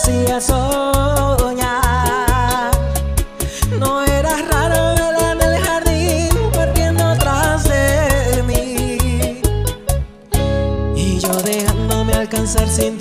hacía soñar. No era raro verla en el jardín corriendo atrás de mí. Y yo dejándome alcanzar sin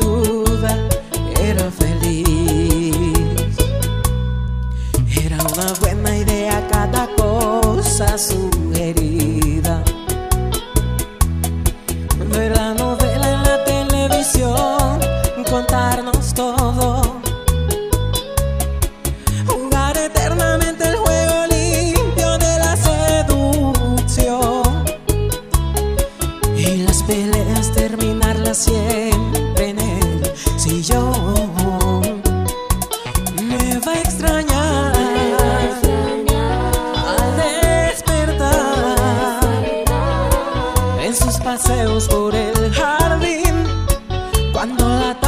Y las peleas terminarlas siempre en el sillón. Me va a extrañar al despertar en sus paseos por el jardín. Cuando la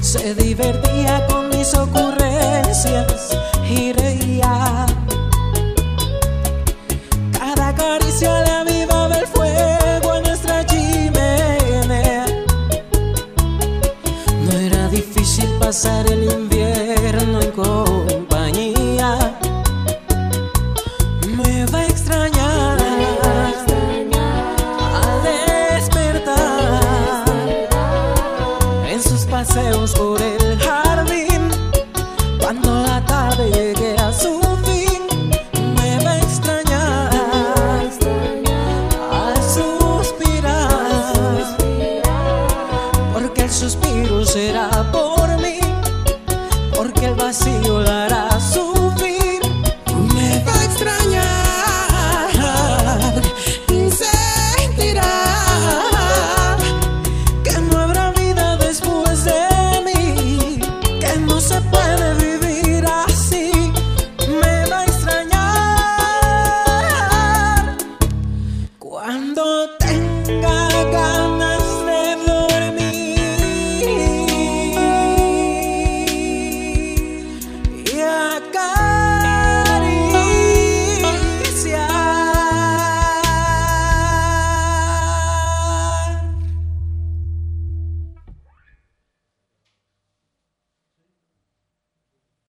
Se divertía con mis ocurrencias y reía. Cada caricia le avivaba el fuego a nuestra chimenea. No era difícil pasar el invierno paseos por el jardín. Cuando la tarde llegue a su Cuando tenga ganas.